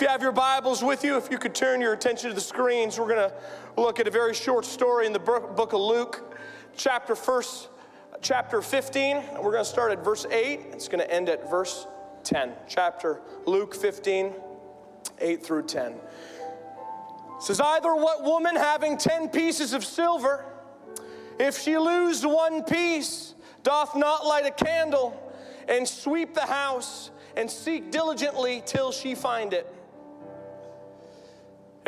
If you have your Bibles with you, if you could turn your attention to the screens, we're going to look at a very short story in the book of Luke, chapter first, chapter 15. We're going to start at verse 8. It's going to end at verse 10. Chapter Luke 15, 8 through 10. It says, Either what woman having 10 pieces of silver, if she lose one piece, doth not light a candle and sweep the house and seek diligently till she find it.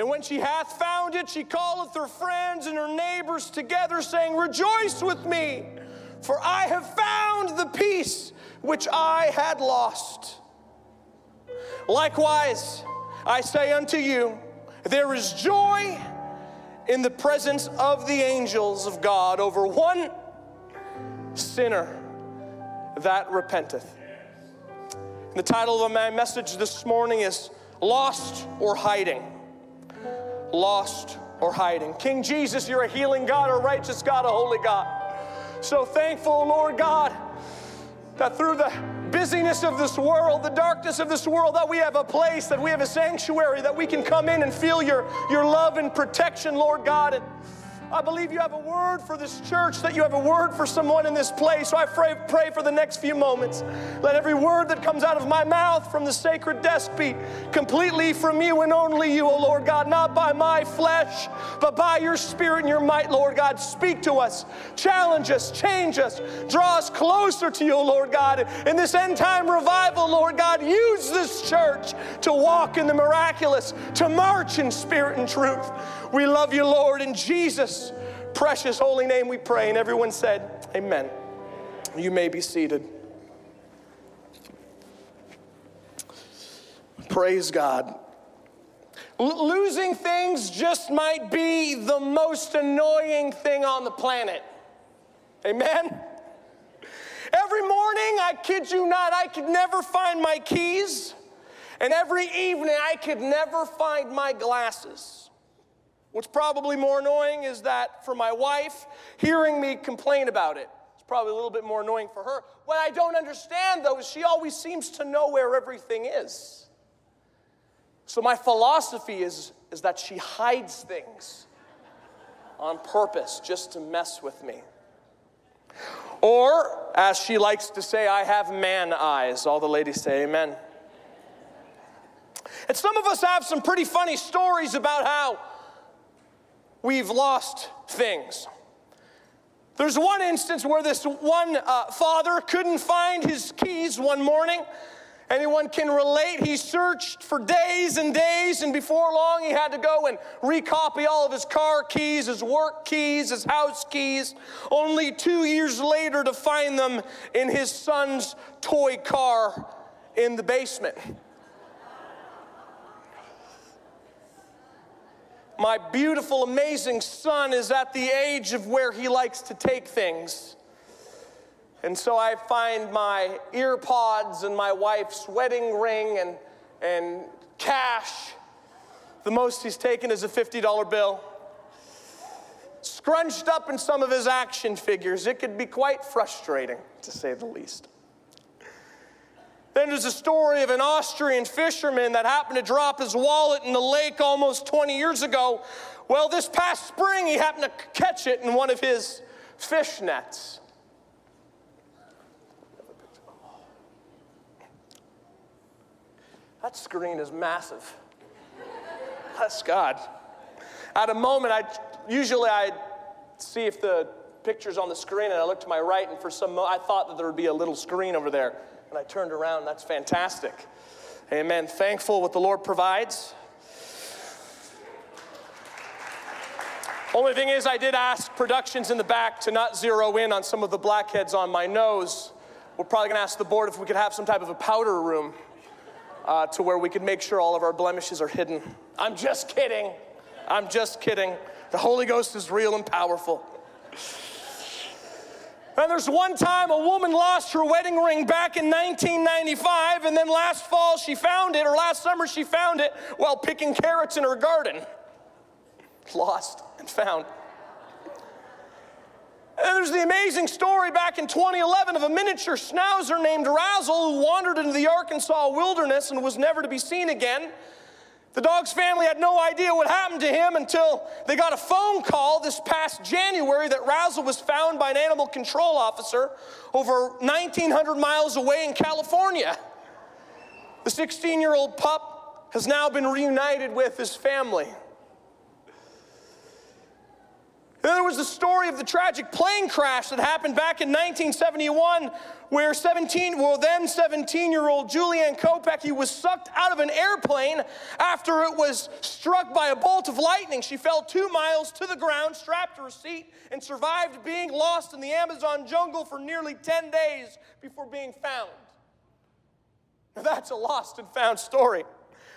And when she hath found it, she calleth her friends and her neighbors together, saying, Rejoice with me, for I have found the piece which I had lost. Likewise, I say unto you, there is joy in the presence of the angels of God over one sinner that repenteth. The title of my message this morning is Lost or Hiding lost, or hiding. King Jesus, you're a healing God, a righteous God, a holy God. So thankful, Lord God, that through the busyness of this world, the darkness of this world, that we have a place, that we have a sanctuary, that we can come in and feel your, your love and protection, Lord God. And I believe you have a word for this church, that you have a word for someone in this place. So I pray, pray for the next few moments. Let every word that comes out of my mouth from the sacred desk be completely from you and only you, O Lord God, not by my flesh, but by your spirit and your might, Lord God. Speak to us, challenge us, change us, draw us closer to you, Lord God. In this end time revival, Lord God, use this church to walk in the miraculous, to march in spirit and truth. We love you, Lord, in Jesus' precious holy name we pray. And everyone said, Amen. You may be seated. Praise God. L- losing things just might be the most annoying thing on the planet. Amen? Every morning, I kid you not, I could never find my keys. And every evening, I could never find my glasses. What's probably more annoying is that for my wife, hearing me complain about it, it's probably a little bit more annoying for her. What I don't understand, though, is she always seems to know where everything is. So my philosophy is, is that she hides things on purpose just to mess with me. Or, as she likes to say, I have man eyes. All the ladies say amen. And some of us have some pretty funny stories about how we've lost things. There's one instance where this one uh, father couldn't find his keys one morning. Anyone can relate. He searched for days and days, and before long, he had to go and recopy all of his car keys, his work keys, his house keys, only two years later to find them in his son's toy car in the basement. My beautiful, amazing son is at the age of where he likes to take things. And so I find my ear pods and my wife's wedding ring and, and cash. The most he's taken is a $50 bill. Scrunched up in some of his action figures. It could be quite frustrating, to say the least. Then there's a story of an Austrian fisherman that happened to drop his wallet in the lake almost 20 years ago. Well, this past spring, he happened to catch it in one of his fish nets. That screen is massive. Bless God. At a moment, I usually I see if the picture's on the screen, and I look to my right, and for some, I thought that there would be a little screen over there. And I turned around, that's fantastic. Amen. Thankful what the Lord provides. Only thing is, I did ask productions in the back to not zero in on some of the blackheads on my nose. We're probably going to ask the board if we could have some type of a powder room uh, to where we could make sure all of our blemishes are hidden. I'm just kidding. I'm just kidding. The Holy Ghost is real and powerful. And there's one time a woman lost her wedding ring back in 1995, and then last fall she found it, or last summer she found it while picking carrots in her garden. Lost and found. And there's the amazing story back in 2011 of a miniature schnauzer named Razzle who wandered into the Arkansas wilderness and was never to be seen again. The dog's family had no idea what happened to him until they got a phone call this past January that Razzle was found by an animal control officer over 1,900 miles away in California. The 16 year old pup has now been reunited with his family. Then there was the story of the tragic plane crash that happened back in 1971 where 17, well then 17-year-old Juliane Koepcke was sucked out of an airplane after it was struck by a bolt of lightning. She fell two miles to the ground, strapped to her seat, and survived being lost in the Amazon jungle for nearly 10 days before being found. Now that's a lost and found story.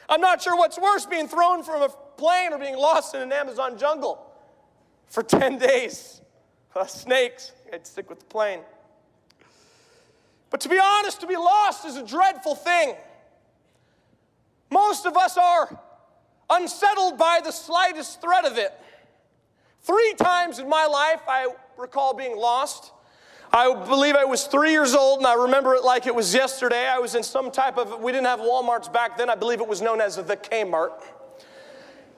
I'm not sure what's worse, being thrown from a plane or being lost in an Amazon jungle for 10 days. Uh, snakes, I'd stick with the plane. But to be honest, to be lost is a dreadful thing. Most of us are unsettled by the slightest threat of it. Three times in my life, I recall being lost. I believe I was three years old, and I remember it like it was yesterday. I was in some type of, we didn't have Walmarts back then. I believe it was known as the Kmart.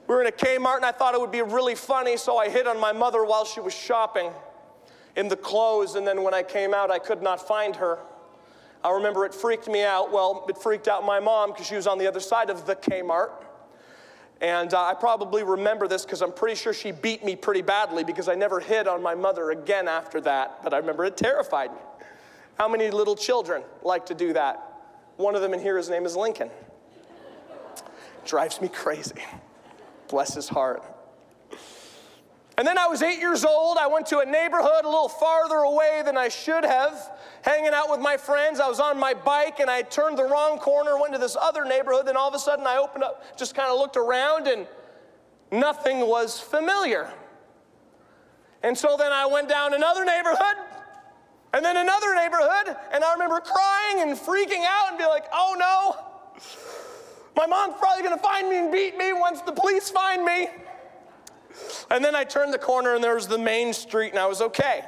We were in a Kmart and I thought it would be really funny, so I hid on my mother while she was shopping in the clothes, and then when I came out, I could not find her. I remember it freaked me out. Well, it freaked out my mom because she was on the other side of the Kmart. And uh, I probably remember this because I'm pretty sure she beat me pretty badly because I never hid on my mother again after that. But I remember it terrified me. How many little children like to do that? One of them in here, his name is Lincoln. Drives me crazy. Bless his heart. And then I was eight years old. I went to a neighborhood a little farther away than I should have, hanging out with my friends. I was on my bike and I turned the wrong corner, went to this other neighborhood. Then all of a sudden I opened up, just kind of looked around, and nothing was familiar. And so then I went down another neighborhood, and then another neighborhood, and I remember crying and freaking out and be like, oh no, my mom's probably gonna find me and beat me once the police find me. And then I turned the corner and there was the main street and I was okay.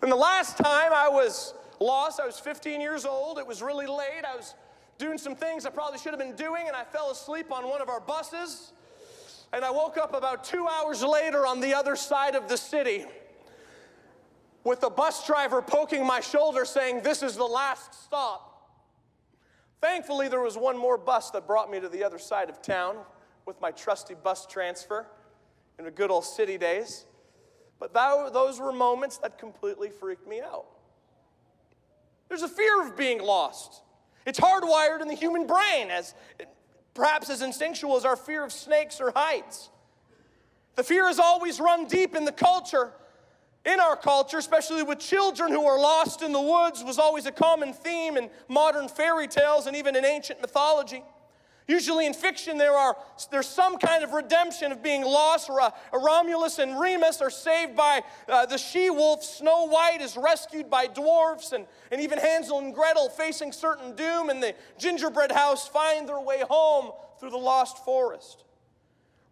And the last time I was lost, I was 15 years old. It was really late. I was doing some things I probably should have been doing and I fell asleep on one of our buses. And I woke up about two hours later on the other side of the city with a bus driver poking my shoulder saying, This is the last stop. Thankfully, there was one more bus that brought me to the other side of town with my trusty bus transfer in the good old city days. But that, those were moments that completely freaked me out. There's a fear of being lost. It's hardwired in the human brain, as perhaps as instinctual as our fear of snakes or heights. The fear has always run deep in the culture in our culture, especially with children who are lost in the woods, was always a common theme in modern fairy tales and even in ancient mythology. Usually in fiction, there are, there's some kind of redemption of being lost, or a, a Romulus and Remus are saved by uh, the she wolf. Snow White is rescued by dwarfs, and, and even Hansel and Gretel, facing certain doom, and the gingerbread house find their way home through the lost forest.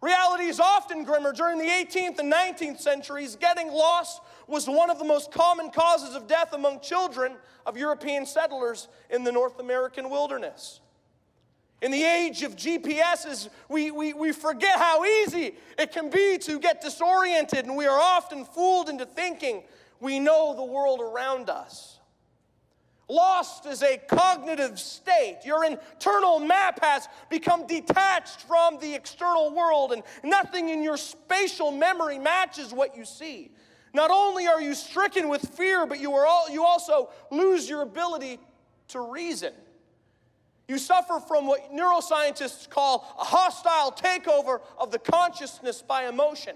Reality is often grimmer. During the 18th and 19th centuries, getting lost was one of the most common causes of death among children of European settlers in the North American wilderness. In the age of GPSs, we, we, we forget how easy it can be to get disoriented, and we are often fooled into thinking we know the world around us. Lost is a cognitive state. Your internal map has become detached from the external world, and nothing in your spatial memory matches what you see. Not only are you stricken with fear, but you, are all, you also lose your ability to reason. You suffer from what neuroscientists call a hostile takeover of the consciousness by emotion.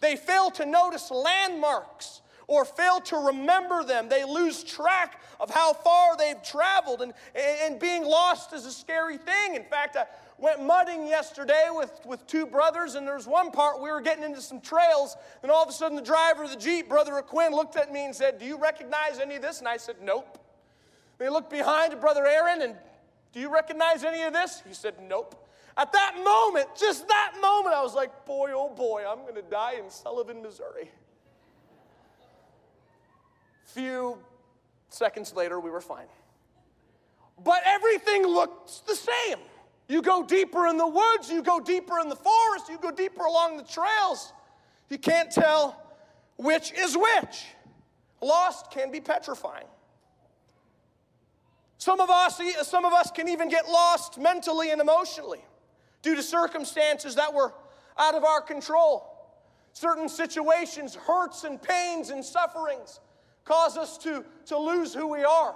They fail to notice landmarks or fail to remember them. They lose track of how far they've traveled, and, and being lost is a scary thing. In fact, I went mudding yesterday with, with two brothers, and there's one part we were getting into some trails, and all of a sudden the driver of the Jeep, Brother Quinn, looked at me and said, Do you recognize any of this? And I said, Nope. They looked behind at Brother Aaron, and do you recognize any of this? He said, Nope. At that moment, just that moment, I was like, Boy, oh boy, I'm going to die in Sullivan, Missouri few seconds later, we were fine. But everything looked the same. You go deeper in the woods, you go deeper in the forest, you go deeper along the trails. You can't tell which is which. Lost can be petrifying. Some of us, some of us can even get lost mentally and emotionally due to circumstances that were out of our control. Certain situations, hurts and pains and sufferings cause us to, to lose who we are,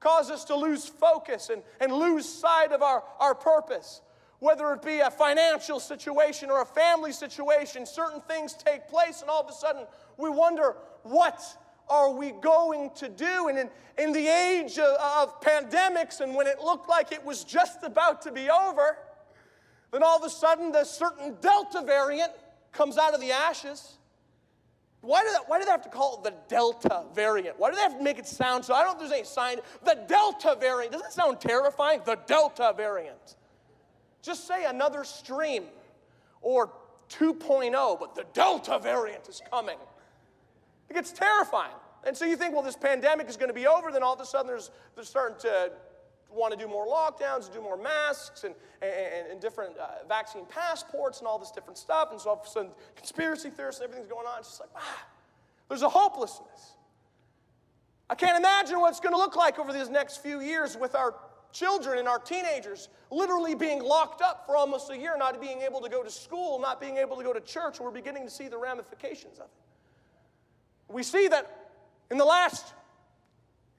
cause us to lose focus and, and lose sight of our, our purpose. Whether it be a financial situation or a family situation, certain things take place, and all of a sudden we wonder, what are we going to do? And in, in the age of, of pandemics, and when it looked like it was just about to be over, then all of a sudden the certain Delta variant comes out of the ashes. Why do, they, why do they have to call it the Delta variant? Why do they have to make it sound so? I don't know if there's any sign. The Delta variant. Doesn't it sound terrifying? The Delta variant. Just say another stream or 2.0, but the Delta variant is coming. It gets terrifying. And so you think, well, this pandemic is going to be over, then all of a sudden there's, they're starting to want to do more lockdowns, do more masks, and, and, and different uh, vaccine passports, and all this different stuff. And so all of a sudden, conspiracy theorists and everything's going on. It's just like, ah, there's a hopelessness. I can't imagine what it's going to look like over these next few years with our children and our teenagers literally being locked up for almost a year, not being able to go to school, not being able to go to church. We're beginning to see the ramifications of it. We see that in the last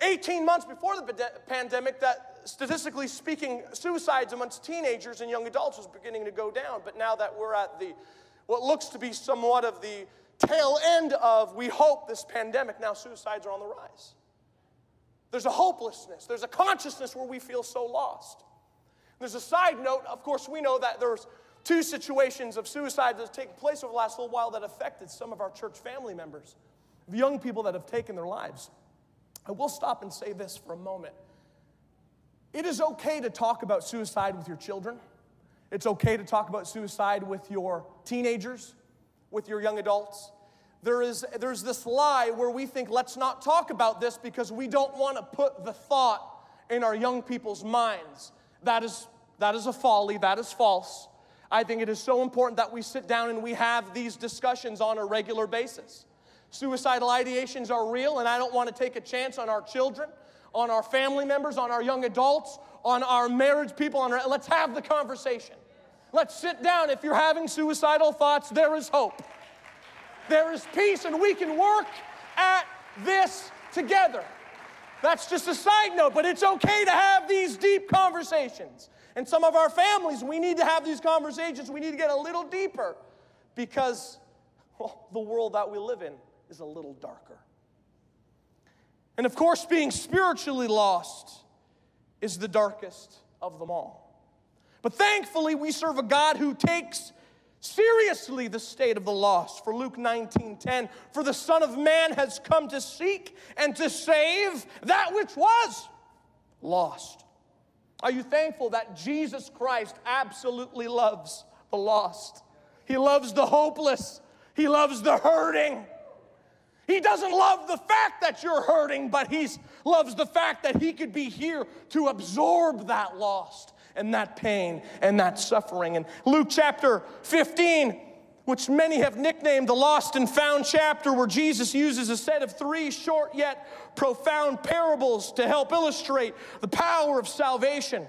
18 months before the pandemic, that statistically speaking, suicides amongst teenagers and young adults was beginning to go down. But now that we're at the what looks to be somewhat of the tail end of, we hope, this pandemic, now suicides are on the rise. There's a hopelessness, there's a consciousness where we feel so lost. There's a side note, of course, we know that there's two situations of suicide that have taken place over the last little while that affected some of our church family members, young people that have taken their lives. I will stop and say this for a moment. It is okay to talk about suicide with your children. It's okay to talk about suicide with your teenagers, with your young adults. There is, there's this lie where we think, let's not talk about this because we don't want to put the thought in our young people's minds. That is, that is a folly, that is false. I think it is so important that we sit down and we have these discussions on a regular basis. Suicidal ideations are real, and I don't want to take a chance on our children on our family members, on our young adults, on our marriage people. On our, let's have the conversation. Let's sit down. If you're having suicidal thoughts, there is hope. There is peace, and we can work at this together. That's just a side note, but it's okay to have these deep conversations. And some of our families, we need to have these conversations. We need to get a little deeper because well, the world that we live in is a little darker. And of course, being spiritually lost is the darkest of them all. But thankfully, we serve a God who takes seriously the state of the lost. For Luke 19 10, for the Son of Man has come to seek and to save that which was lost. Are you thankful that Jesus Christ absolutely loves the lost? He loves the hopeless, He loves the hurting. He doesn't love the fact that you're hurting, but he loves the fact that he could be here to absorb that loss and that pain and that suffering. And Luke chapter 15, which many have nicknamed the lost and found chapter, where Jesus uses a set of three short yet profound parables to help illustrate the power of salvation.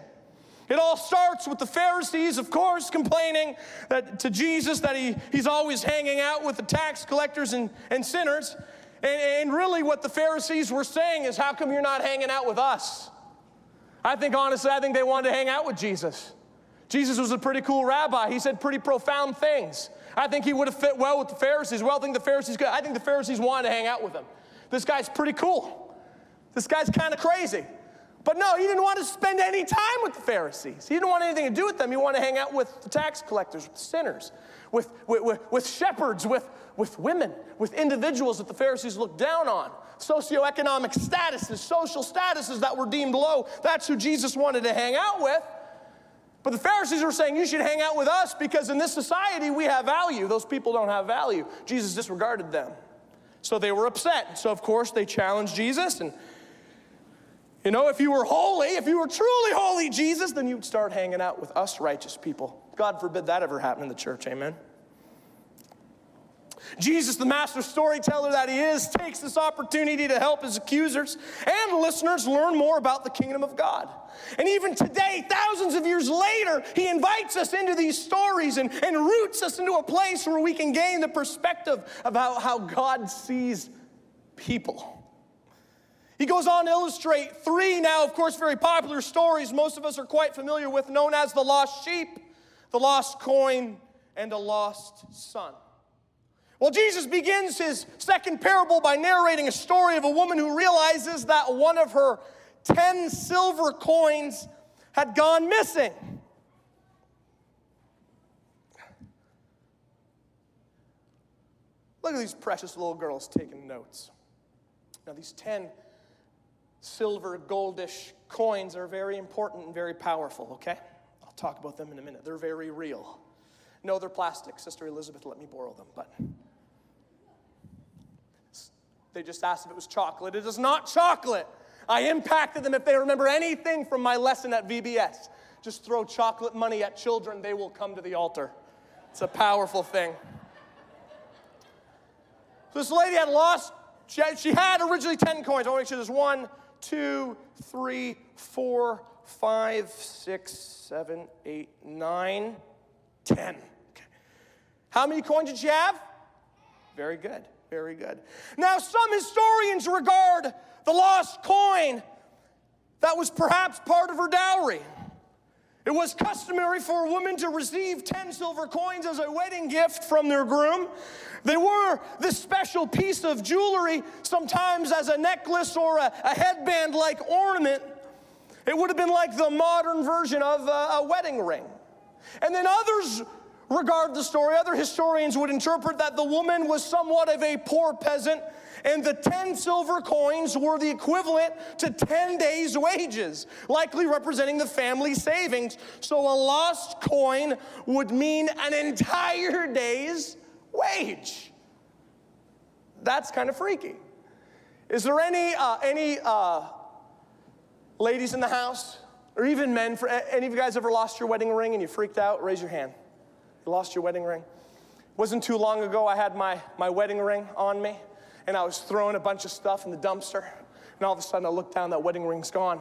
It all starts with the Pharisees, of course, complaining that, to Jesus that he, he's always hanging out with the tax collectors and, and sinners. And, and really, what the Pharisees were saying is, How come you're not hanging out with us? I think, honestly, I think they wanted to hang out with Jesus. Jesus was a pretty cool rabbi. He said pretty profound things. I think he would have fit well with the Pharisees. Well, I think the Pharisees could. I think the Pharisees wanted to hang out with him. This guy's pretty cool. This guy's kind of crazy. But no, he didn't want to spend any time with the Pharisees. He didn't want anything to do with them. He wanted to hang out with the tax collectors, with sinners, with, with, with, with shepherds, with, with women, with individuals that the Pharisees looked down on. Socioeconomic statuses, social statuses that were deemed low. That's who Jesus wanted to hang out with. But the Pharisees were saying, You should hang out with us because in this society we have value. Those people don't have value. Jesus disregarded them. So they were upset. So, of course, they challenged Jesus and You know, if you were holy, if you were truly holy, Jesus, then you'd start hanging out with us righteous people. God forbid that ever happen in the church, amen? Jesus, the master storyteller that he is, takes this opportunity to help his accusers and listeners learn more about the kingdom of God. And even today, thousands of years later, he invites us into these stories and, and roots us into a place where we can gain the perspective about how God sees people. He goes on to illustrate three now, of course, very popular stories most of us are quite familiar with, known as the lost sheep, the lost coin, and a lost son. Well, Jesus begins his second parable by narrating a story of a woman who realizes that one of her 10 silver coins had gone missing. Look at these precious little girls taking notes. Now, these 10 silver, goldish coins are very important and very powerful, okay? I'll talk about them in a minute. They're very real. No, they're plastic. Sister Elizabeth let me borrow them, but they just asked if it was chocolate. It is not chocolate. I impacted them if they remember anything from my lesson at VBS. Just throw chocolate money at children, they will come to the altar. It's a powerful thing. So This lady had lost, she had, she had originally 10 coins. I want to make sure there's one, two, three, four, five, six, seven, eight, nine, ten. Okay. How many coins did she have? Very good. Very good. Now, some historians regard the lost coin that was perhaps part of her dowry. It was customary for a woman to receive 10 silver coins as a wedding gift from their groom. They were this special piece of jewelry, sometimes as a necklace or a, a headband like ornament. It would have been like the modern version of a, a wedding ring. And then others regard the story. Other historians would interpret that the woman was somewhat of a poor peasant, and the 10 silver coins were the equivalent to 10 days' wages, likely representing the family savings. So a lost coin would mean an entire day's wage. That's kind of freaky. Is there any, uh, any uh, ladies in the house, or even men, for, any of you guys ever lost your wedding ring and you freaked out? Raise your hand. You lost your wedding ring? It Wasn't too long ago, I had my, my wedding ring on me, and I was throwing a bunch of stuff in the dumpster, and all of a sudden I looked down, that wedding ring's gone.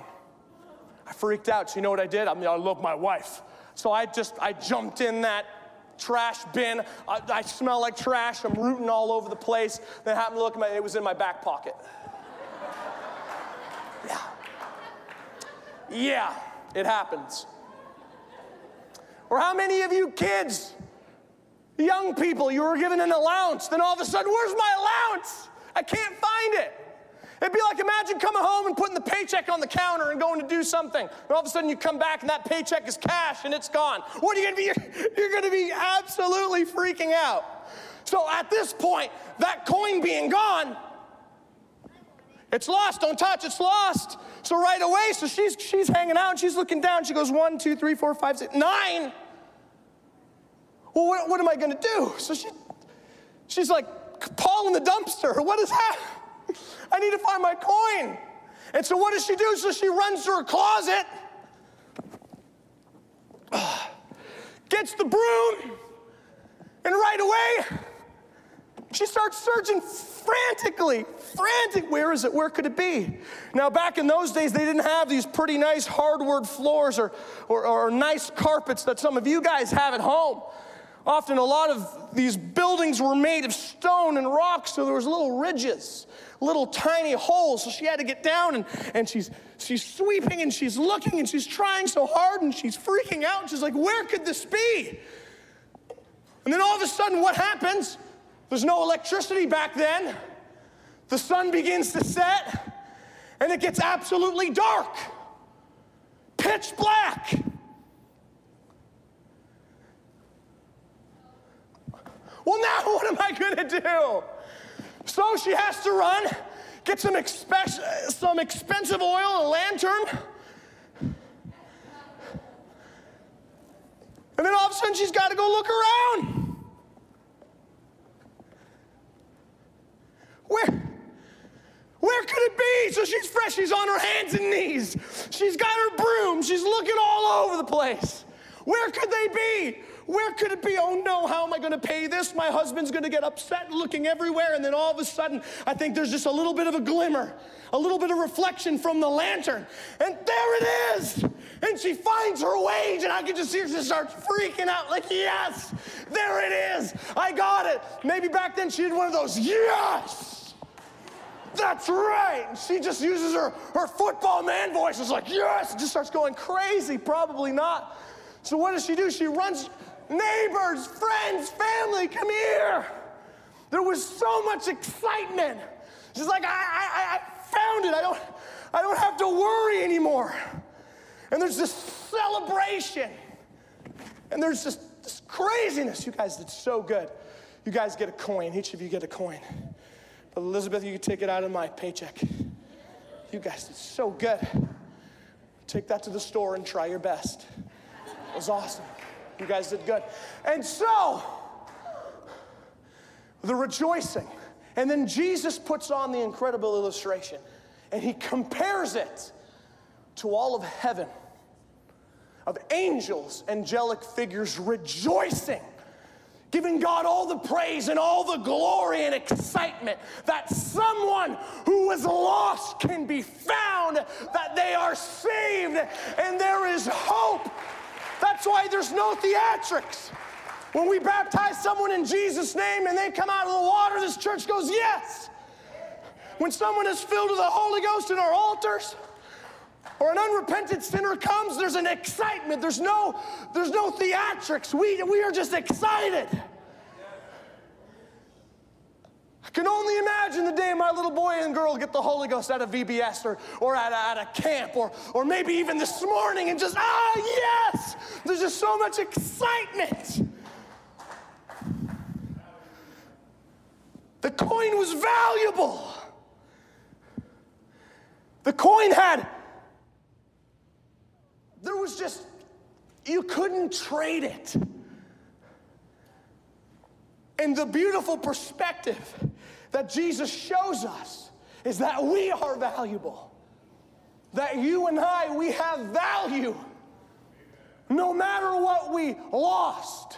I freaked out. So you know what I did? I mean, I love my wife. So I just, I jumped in that trash bin. I, I smell like trash. I'm rooting all over the place. Then I happened to look, my, it was in my back pocket. Yeah. Yeah, it happens. Or how many of you kids, young people, you were given an allowance, then all of a sudden, where's my allowance? I can't find it. It'd be like imagine coming home and putting the paycheck on the counter and going to do something. And all of a sudden you come back and that paycheck is cash and it's gone. What are you gonna be? You're, gonna be absolutely freaking out. So at this point, that coin being gone, it's lost. Don't touch. It's lost. So right away, so she's she's hanging out and she's looking down. She goes one, two, three, four, five, six, nine. Well, what, what am I to do? So she she's like, Paul in the dumpster. What is that? I need to find my coin. And so what does she do? So she runs to her closet, gets the broom, and right away she starts searching frantically, frantic. Where is it? Where could it be? Now, back in those days, they didn't have these pretty nice hardwood floors or, or, or nice carpets that some of you guys have at home. Often, a lot of these buildings were made of stone and rock, so there was little ridges, little tiny holes. So she had to get down, and, and she's, she's sweeping and she's looking and she's trying so hard and she's freaking out. And she's like, Where could this be? And then all of a sudden, what happens? There's no electricity back then. The sun begins to set, and it gets absolutely dark, pitch black. Well, now what am I going to do? So she has to run, get some, expe- some expensive oil, a lantern. And then all of a sudden she's got to go look around. Where? Where could it be? So she's fresh. she's on her hands and knees. She's got her broom. She's looking all over the place. Where could they be? Where could it be? Oh no, how am I going to pay this? My husband's going to get upset looking everywhere. And then all of a sudden, I think there's just a little bit of a glimmer, a little bit of reflection from the lantern. And there it is. And she finds her wage, and I can just hear she starts freaking out, like, yes, there it is. I got it. Maybe back then she did one of those, yes. That's right. And she just uses her, her football man voice. It's like, yes, and just starts going crazy. Probably not. So what does she do? She runs, neighbors, friends, family, come here. There was so much excitement. She's like, I, I, I found it. I don't, I don't have to worry anymore. And there's this celebration. And there's this, this craziness. You guys did so good. You guys get a coin. Each of you get a coin. But Elizabeth, you can take it out of my paycheck. You guys did so good. Take that to the store and try your best. It was awesome. You guys did good. And so, the rejoicing. And then Jesus puts on the incredible illustration and he compares it to all of heaven of angels, angelic figures rejoicing, giving God all the praise and all the glory and excitement that someone who was lost can be found, that they are saved, and there is hope that's why there's no theatrics. When we baptize someone in Jesus' name and they come out of the water, this church goes, Yes. When someone is filled with the Holy Ghost in our altars, or an unrepentant sinner comes, there's an excitement. There's no, there's no theatrics. We, we are just excited. I can only imagine the day my little boy and girl get the Holy Ghost at a VBS or, or at, a, at a camp or, or maybe even this morning and just, ah, yes! There's just so much excitement. The coin was valuable. The coin had, there was just, you couldn't trade it. And the beautiful perspective that Jesus shows us is that we are valuable. That you and I, we have value. No matter what we lost,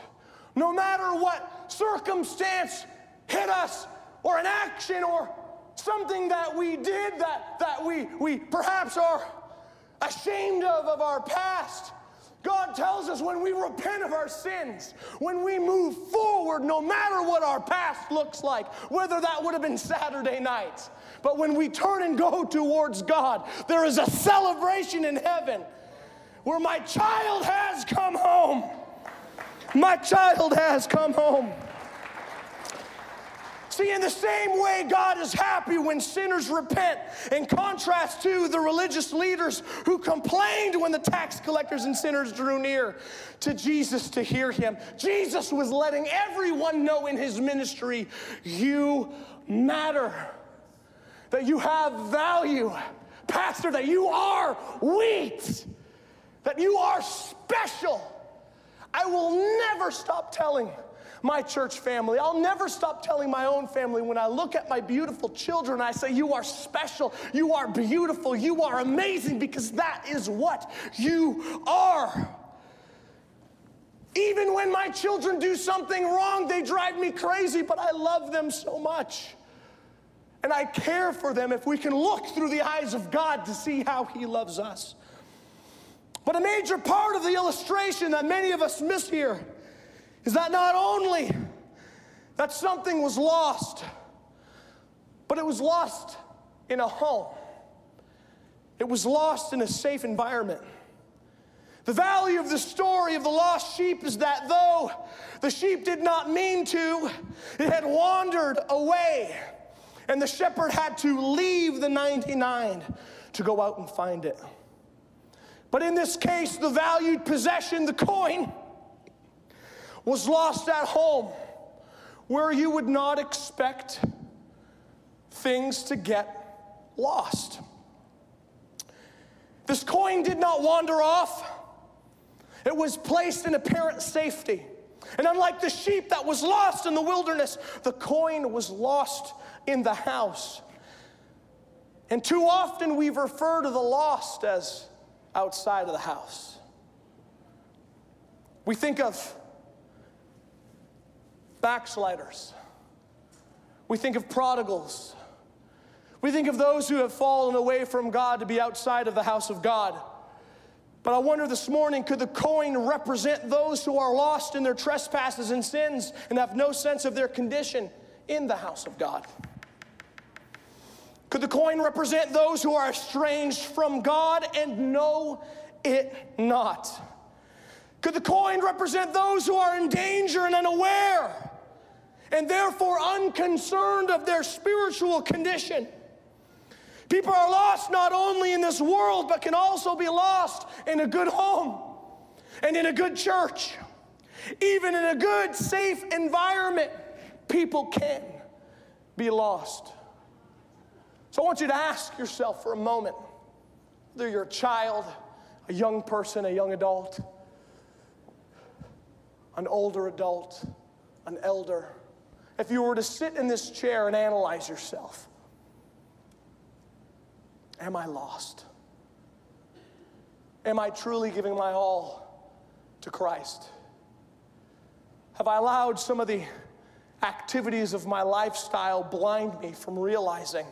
no matter what circumstance hit us, or an action, or something that we did that, that we, we perhaps are ashamed of, of our past. God tells us when we repent of our sins, when we move forward, no matter what our past looks like, whether that would have been Saturday night, but when we turn and go towards God, there is a celebration in heaven where my child has come home. My child has come home. See, in the same way, God is happy when sinners repent, in contrast to the religious leaders who complained when the tax collectors and sinners drew near to Jesus to hear him. Jesus was letting everyone know in his ministry you matter, that you have value. Pastor, that you are wheat, that you are special. I will never stop telling my church family. I'll never stop telling my own family when I look at my beautiful children, I say, You are special, you are beautiful, you are amazing, because that is what you are. Even when my children do something wrong, they drive me crazy, but I love them so much. And I care for them if we can look through the eyes of God to see how He loves us. But a major part of the illustration that many of us miss here is that not only that something was lost, but it was lost in a home. It was lost in a safe environment. The value of the story of the lost sheep is that though the sheep did not mean to, it had wandered away, and the shepherd had to leave the 99 to go out and find it. But in this case, the valued possession, the coin, was lost at home where you would not expect things to get lost. This coin did not wander off, it was placed in apparent safety. And unlike the sheep that was lost in the wilderness, the coin was lost in the house. And too often we've referred to the lost as outside of the house. We think of backsliders. We think of prodigals. We think of those who have fallen away from God to be outside of the house of God. But I wonder this morning could the coin represent those who are lost in their trespasses and sins and have no sense of their condition in the house of God? Could the coin represent those who are estranged from God and know it not? Could the coin represent those who are in danger and unaware and therefore unconcerned of their spiritual condition? People are lost not only in this world, but can also be lost in a good home and in a good church. Even in a good, safe environment, people can be lost. So I want you to ask yourself for a moment whether you're a child, a young person, a young adult, an older adult, an elder, if you were to sit in this chair and analyze yourself, Am I lost? Am I truly giving my all to Christ? Have I allowed some of the activities of my lifestyle blind me from realizing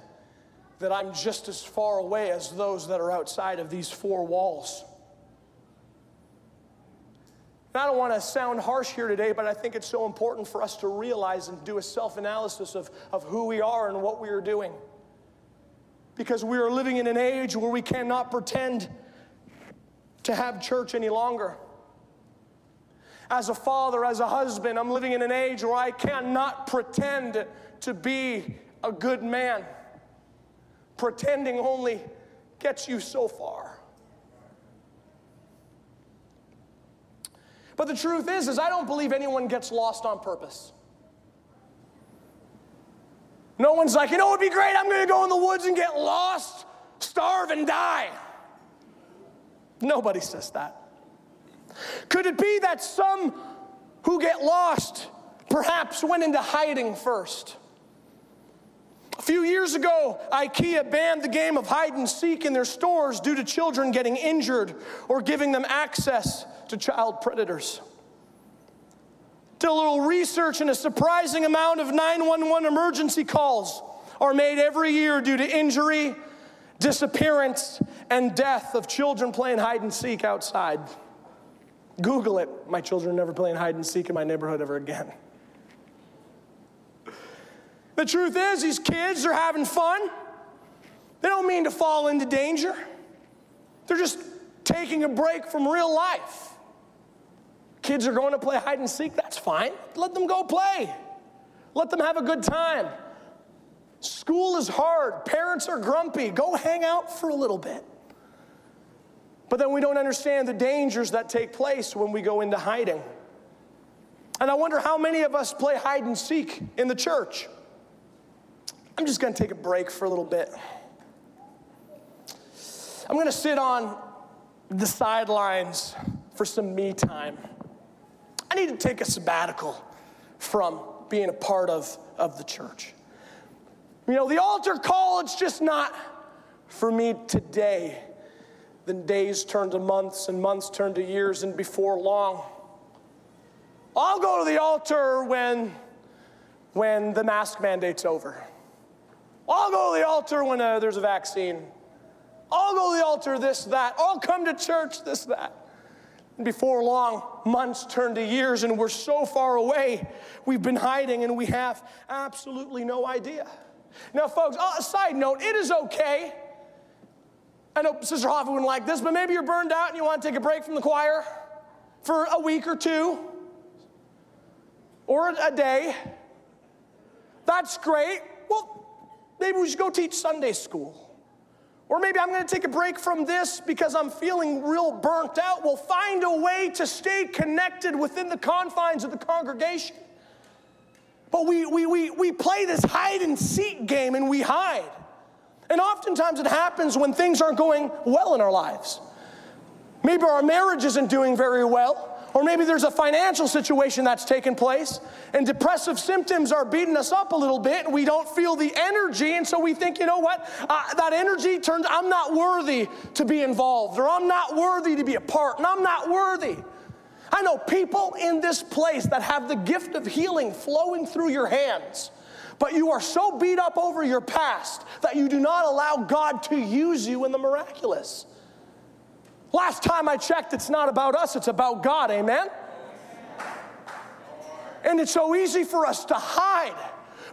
that I'm just as far away as those that are outside of these four walls? And I don't want to sound harsh here today, but I think it's so important for us to realize and do a self analysis of, of who we are and what we are doing because we are living in an age where we cannot pretend to have church any longer. As a father, as a husband, I'm living in an age where I cannot pretend to be a good man. Pretending only gets you so far. But the truth is is I don't believe anyone gets lost on purpose. No one's like, you know, it'd be great. I'm going to go in the woods and get lost, starve, and die. Nobody says that. Could it be that some who get lost perhaps went into hiding first? A few years ago, IKEA banned the game of hide and seek in their stores due to children getting injured or giving them access to child predators did a little research, and a surprising amount of 911 emergency calls are made every year due to injury, disappearance, and death of children playing hide and seek outside. Google it. My children are never playing hide and seek in my neighborhood ever again. The truth is, these kids are having fun. They don't mean to fall into danger. They're just taking a break from real life. Kids are going to play hide and seek, that's fine. Let them go play. Let them have a good time. School is hard. Parents are grumpy. Go hang out for a little bit. But then we don't understand the dangers that take place when we go into hiding. And I wonder how many of us play hide and seek in the church. I'm just going to take a break for a little bit. I'm going to sit on the sidelines for some me time. I need to take a sabbatical from being a part of, of the church. You know, the altar call, it's just not for me today. Then days turn to months, and months turn to years, and before long, I'll go to the altar when, when the mask mandate's over. I'll go to the altar when uh, there's a vaccine. I'll go to the altar this, that. I'll come to church this, that. And before long, months turn to years, and we're so far away. We've been hiding, and we have absolutely no idea. Now, folks, a uh, side note, it is okay. I know Sister Hoffman wouldn't like this, but maybe you're burned out and you want to take a break from the choir for a week or two or a day. That's great. Well, maybe we should go teach Sunday school. Or maybe I'm going to take a break from this because I'm feeling real burnt out. We'll find a way to stay connected within the confines of the congregation. But we, we, we, we play this hide and seek game and we hide. And oftentimes it happens when things aren't going well in our lives. Maybe our marriage isn't doing very well, Or maybe there's a financial situation that's taken place, and depressive symptoms are beating us up a little bit, and we don't feel the energy, and so we think, you know what? Uh, that energy turns, I'm not worthy to be involved, or I'm not worthy to be a part, and I'm not worthy. I know people in this place that have the gift of healing flowing through your hands, but you are so beat up over your past that you do not allow God to use you in the miraculous. Last time I checked, it's not about us, it's about God, amen? And it's so easy for us to hide.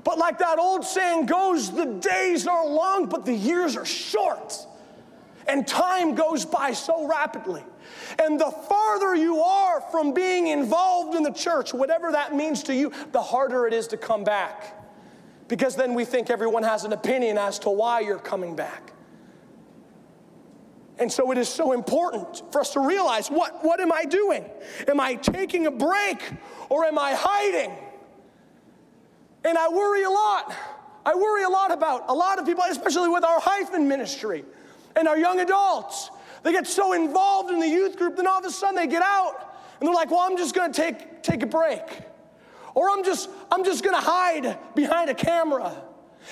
But like that old saying goes, the days are long, but the years are short. And time goes by so rapidly. And the farther you are from being involved in the church, whatever that means to you, the harder it is to come back. Because then we think everyone has an opinion as to why you're coming back. And so it is so important for us to realize what, what am I doing? Am I taking a break or am I hiding? And I worry a lot. I worry a lot about a lot of people, especially with our hyphen ministry and our young adults. They get so involved in the youth group, then all of a sudden they get out and they're like, well, I'm just gonna take, take a break. Or I'm just, I'm just gonna hide behind a camera.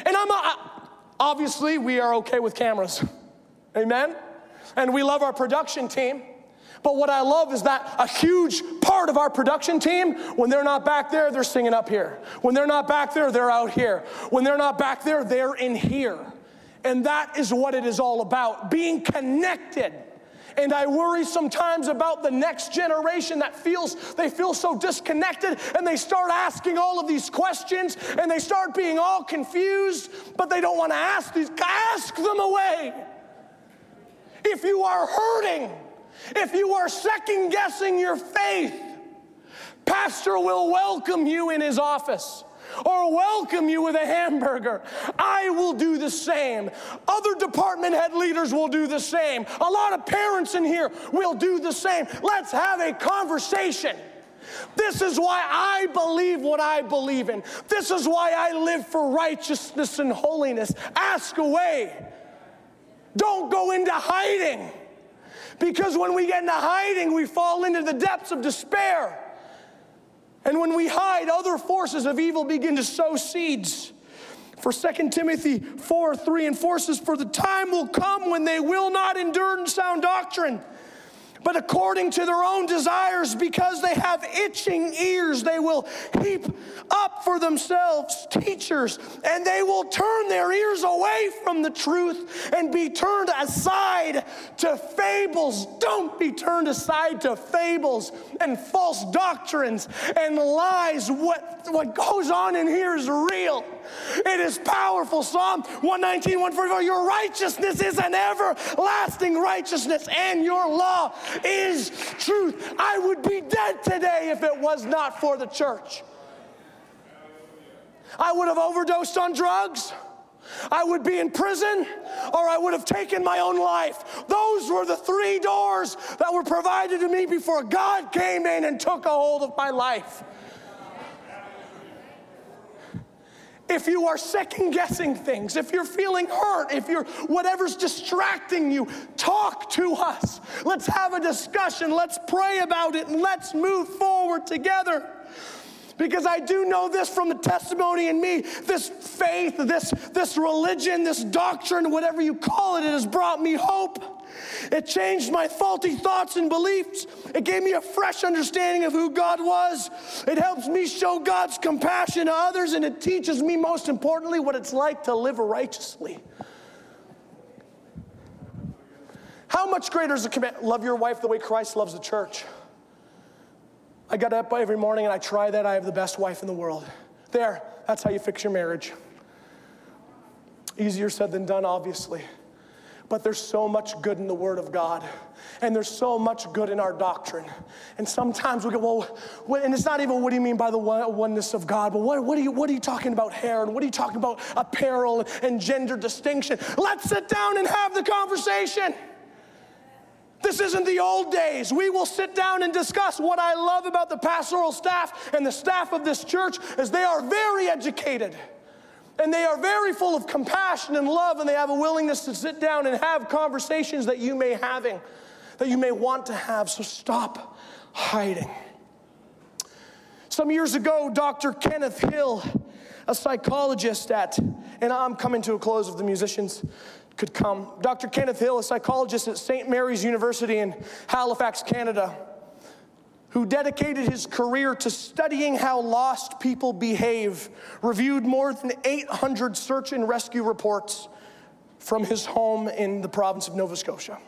And I'm, obviously, we are okay with cameras. Amen? And we love our production team. But what I love is that a huge part of our production team, when they're not back there, they're singing up here. When they're not back there, they're out here. When they're not back there, they're in here. And that is what it is all about being connected. And I worry sometimes about the next generation that feels they feel so disconnected and they start asking all of these questions and they start being all confused, but they don't want to ask these. Ask them away if you are hurting, if you are second guessing your faith, Pastor will welcome you in his office or welcome you with a hamburger. I will do the same. Other department head leaders will do the same. A lot of parents in here will do the same. Let's have a conversation. This is why I believe what I believe in. This is why I live for righteousness and holiness. Ask away. Don't go into hiding. Because when we get into hiding, we fall into the depths of despair. And when we hide, other forces of evil begin to sow seeds. For 2 Timothy 4 3 enforces, For the time will come when they will not endure sound doctrine but according to their own desires, because they have itching ears, they will heap up for themselves teachers, and they will turn their ears away from the truth and be turned aside to fables. Don't be turned aside to fables and false doctrines and lies. What, what goes on in here is real. It is powerful. Psalm 119, 144. Your righteousness is an everlasting righteousness, and your law is truth. I would be dead today if it was not for the church. I would have overdosed on drugs. I would be in prison or I would have taken my own life. Those were the three doors that were provided to me before God came in and took a hold of my life. If you are second guessing things, if you're feeling hurt, if you're whatever's distracting you, talk to us. Let's have a discussion. Let's pray about it and let's move forward together. Because I do know this from the testimony in me this faith, this, this religion, this doctrine, whatever you call it, it has brought me hope. It changed my faulty thoughts and beliefs. It gave me a fresh understanding of who God was. It helps me show God's compassion to others, and it teaches me, most importantly, what it's like to live righteously. How much greater is the command? Love your wife the way Christ loves the church. I get up every morning and I try that. I have the best wife in the world. There, that's how you fix your marriage. Easier said than done, obviously. But there's so much good in the Word of God. And there's so much good in our doctrine. And sometimes we go, well, and it's not even what do you mean by the oneness of God, but what, what, are you, what are you talking about hair? And what are you talking about apparel and gender distinction? Let's sit down and have the conversation. This isn't the old days. We will sit down and discuss. What I love about the pastoral staff and the staff of this church is they are very educated. And they are very full of compassion and love, and they have a willingness to sit down and have conversations that you may having, that you may want to have. So stop hiding. Some years ago, Dr. Kenneth Hill, a psychologist at, and I'm coming to a close of the musicians could come. Dr. Kenneth Hill, a psychologist at St. Mary's University in Halifax, Canada, who dedicated his career to studying how lost people behave, reviewed more than 800 search and rescue reports from his home in the province of Nova Scotia,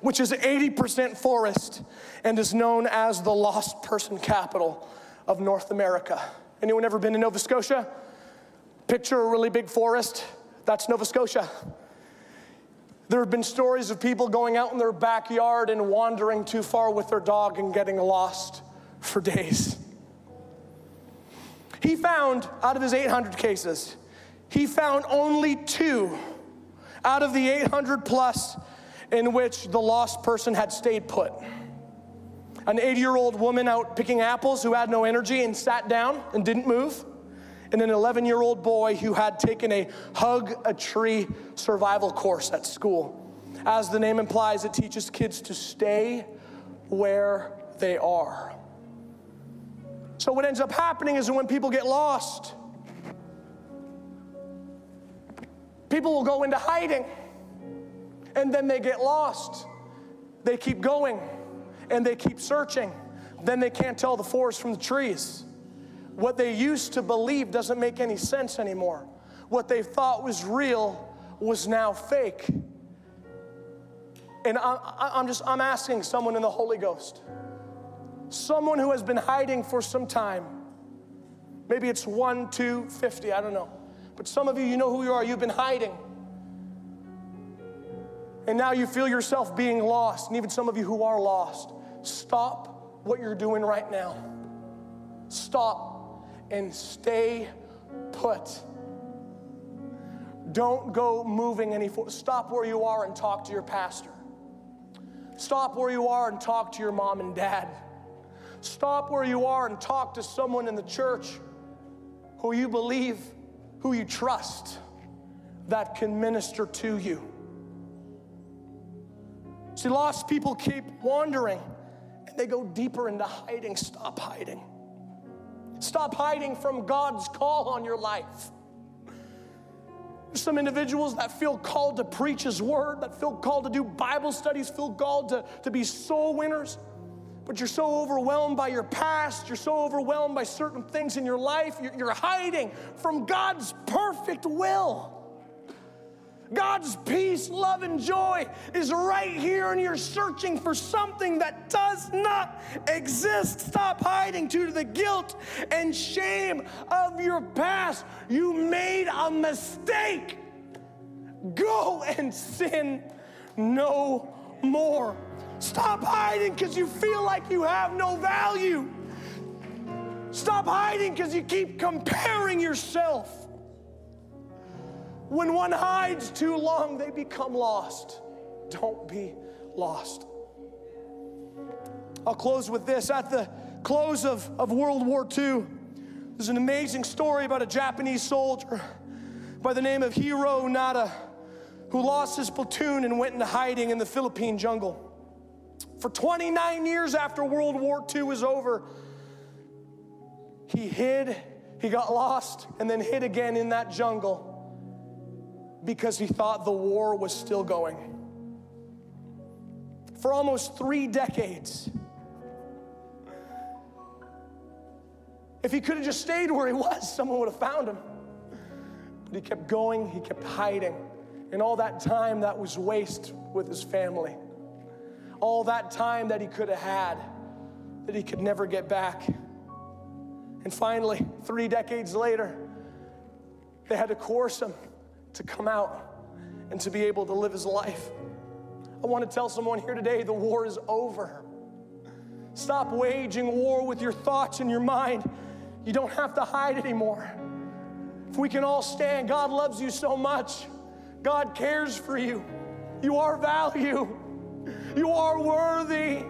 which is 80% forest and is known as the lost person capital of North America. Anyone ever been to Nova Scotia? Picture a really big forest. That's Nova Scotia. There have been stories of people going out in their backyard and wandering too far with their dog and getting lost for days. He found, out of his 800 cases, he found only two out of the 800 plus in which the lost person had stayed put. An 80 year old woman out picking apples who had no energy and sat down and didn't move and an 11 year old boy who had taken a hug a tree survival course at school. As the name implies, it teaches kids to stay where they are. So, what ends up happening is when people get lost, people will go into hiding and then they get lost. They keep going and they keep searching. Then they can't tell the forest from the trees. What they used to believe doesn't make any sense anymore. What they thought was real was now fake. And I, am just, I'm asking someone in the Holy Ghost, someone who has been hiding for some time. Maybe it's one, two, fifty, I don't know. But some of you, you know who you are. You've been hiding. And now you feel yourself being lost. And even some of you who are lost, stop what you're doing right now. Stop and stay put. Don't go moving any further. Stop where you are and talk to your pastor. Stop where you are and talk to your mom and dad. Stop where you are and talk to someone in the church who you believe, who you trust, that can minister to you. See, lost people keep wandering and they go deeper into hiding. Stop hiding. Stop hiding from God's call on your life. Some individuals that feel called to preach His word, that feel called to do Bible studies, feel called to, to be soul winners, but you're so overwhelmed by your past, you're so overwhelmed by certain things in your life, you're, you're hiding from God's perfect will. God's peace, love, and joy is right here, and you're searching for something that does not exist. Stop hiding due to the guilt and shame of your past. You made a mistake. Go and sin no more. Stop hiding because you feel like you have no value. Stop hiding because you keep comparing yourself. When one hides too long, they become lost. Don't be lost. I'll close with this. At the close of, of World War II, there's an amazing story about a Japanese soldier by the name of Hiroo Onoda who lost his platoon and went into hiding in the Philippine jungle. For 29 years after World War II was over, he hid, he got lost, and then hid again in that jungle because he thought the war was still going. For almost three decades, if he could have just stayed where he was, someone would have found him. But he kept going, he kept hiding. And all that time that was waste with his family. All that time that he could have had that he could never get back. And finally, three decades later, they had to coerce him to come out and to be able to live his life. I want to tell someone here today the war is over. Stop waging war with your thoughts and your mind. You don't have to hide anymore. If we can all stand, God loves you so much. God cares for you. You are value. You are worthy.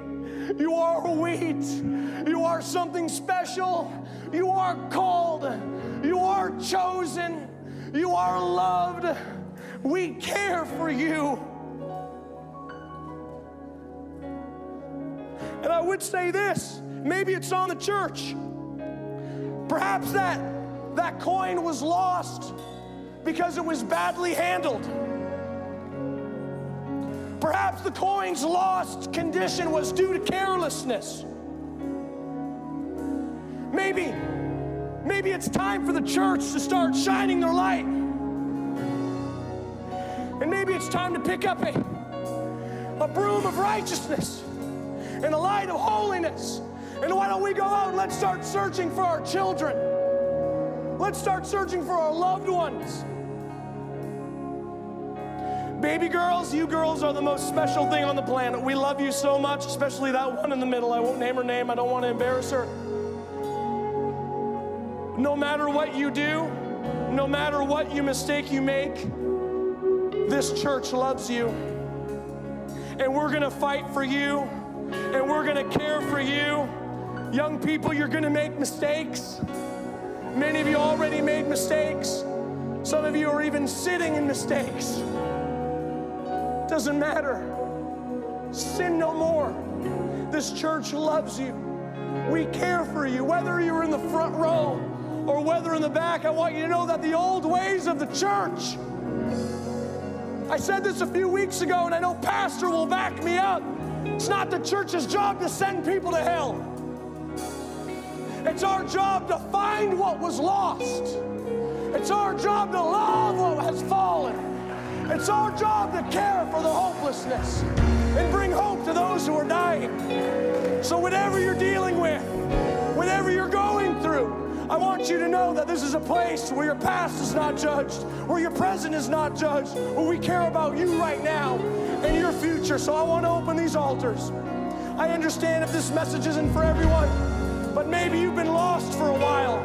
You are wheat. You are something special. You are called. You are chosen. You are loved. We care for you. And I would say this maybe it's on the church. Perhaps that, that coin was lost because it was badly handled. Perhaps the coin's lost condition was due to carelessness. Maybe, maybe it's time for the church to start shining their light. And maybe it's time to pick up a, a broom of righteousness and a light of holiness. And why don't we go out and let's start searching for our children? Let's start searching for our loved ones. Baby girls, you girls are the most special thing on the planet. We love you so much, especially that one in the middle. I won't name her name, I don't want to embarrass her. No matter what you do, no matter what you mistake you make, this church loves you. And we're to fight for you, and we're to care for you. Young people, you're to make mistakes. Many of you already made mistakes. Some of you are even sitting in mistakes. Doesn't matter. Sin no more. This church loves you. We care for you. Whether you're in the front row or whether in the back, I want you to know that the old ways of the church. I said this a few weeks ago, and I know Pastor will back me up. It's not the church's job to send people to hell. It's our job to find what was lost. It's our job to love what has fallen. It's our job to care for the hopelessness and bring hope to those who are dying. So, whatever you're dealing with, whatever you're going through, I want you to know that this is a place where your past is not judged, where your present is not judged, where we care about you right now and your future. So I want to open these altars. I understand if this message isn't for everyone, but maybe you've been lost for a while.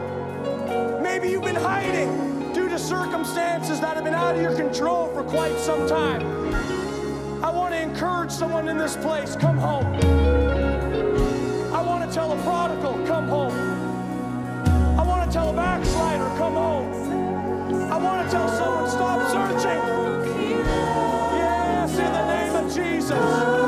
Maybe you've been hiding due to circumstances that have been out of your control for quite some time. I want to encourage someone in this place come home. I want to tell a home. want to tell someone, stop searching. Yes, in the name of Jesus.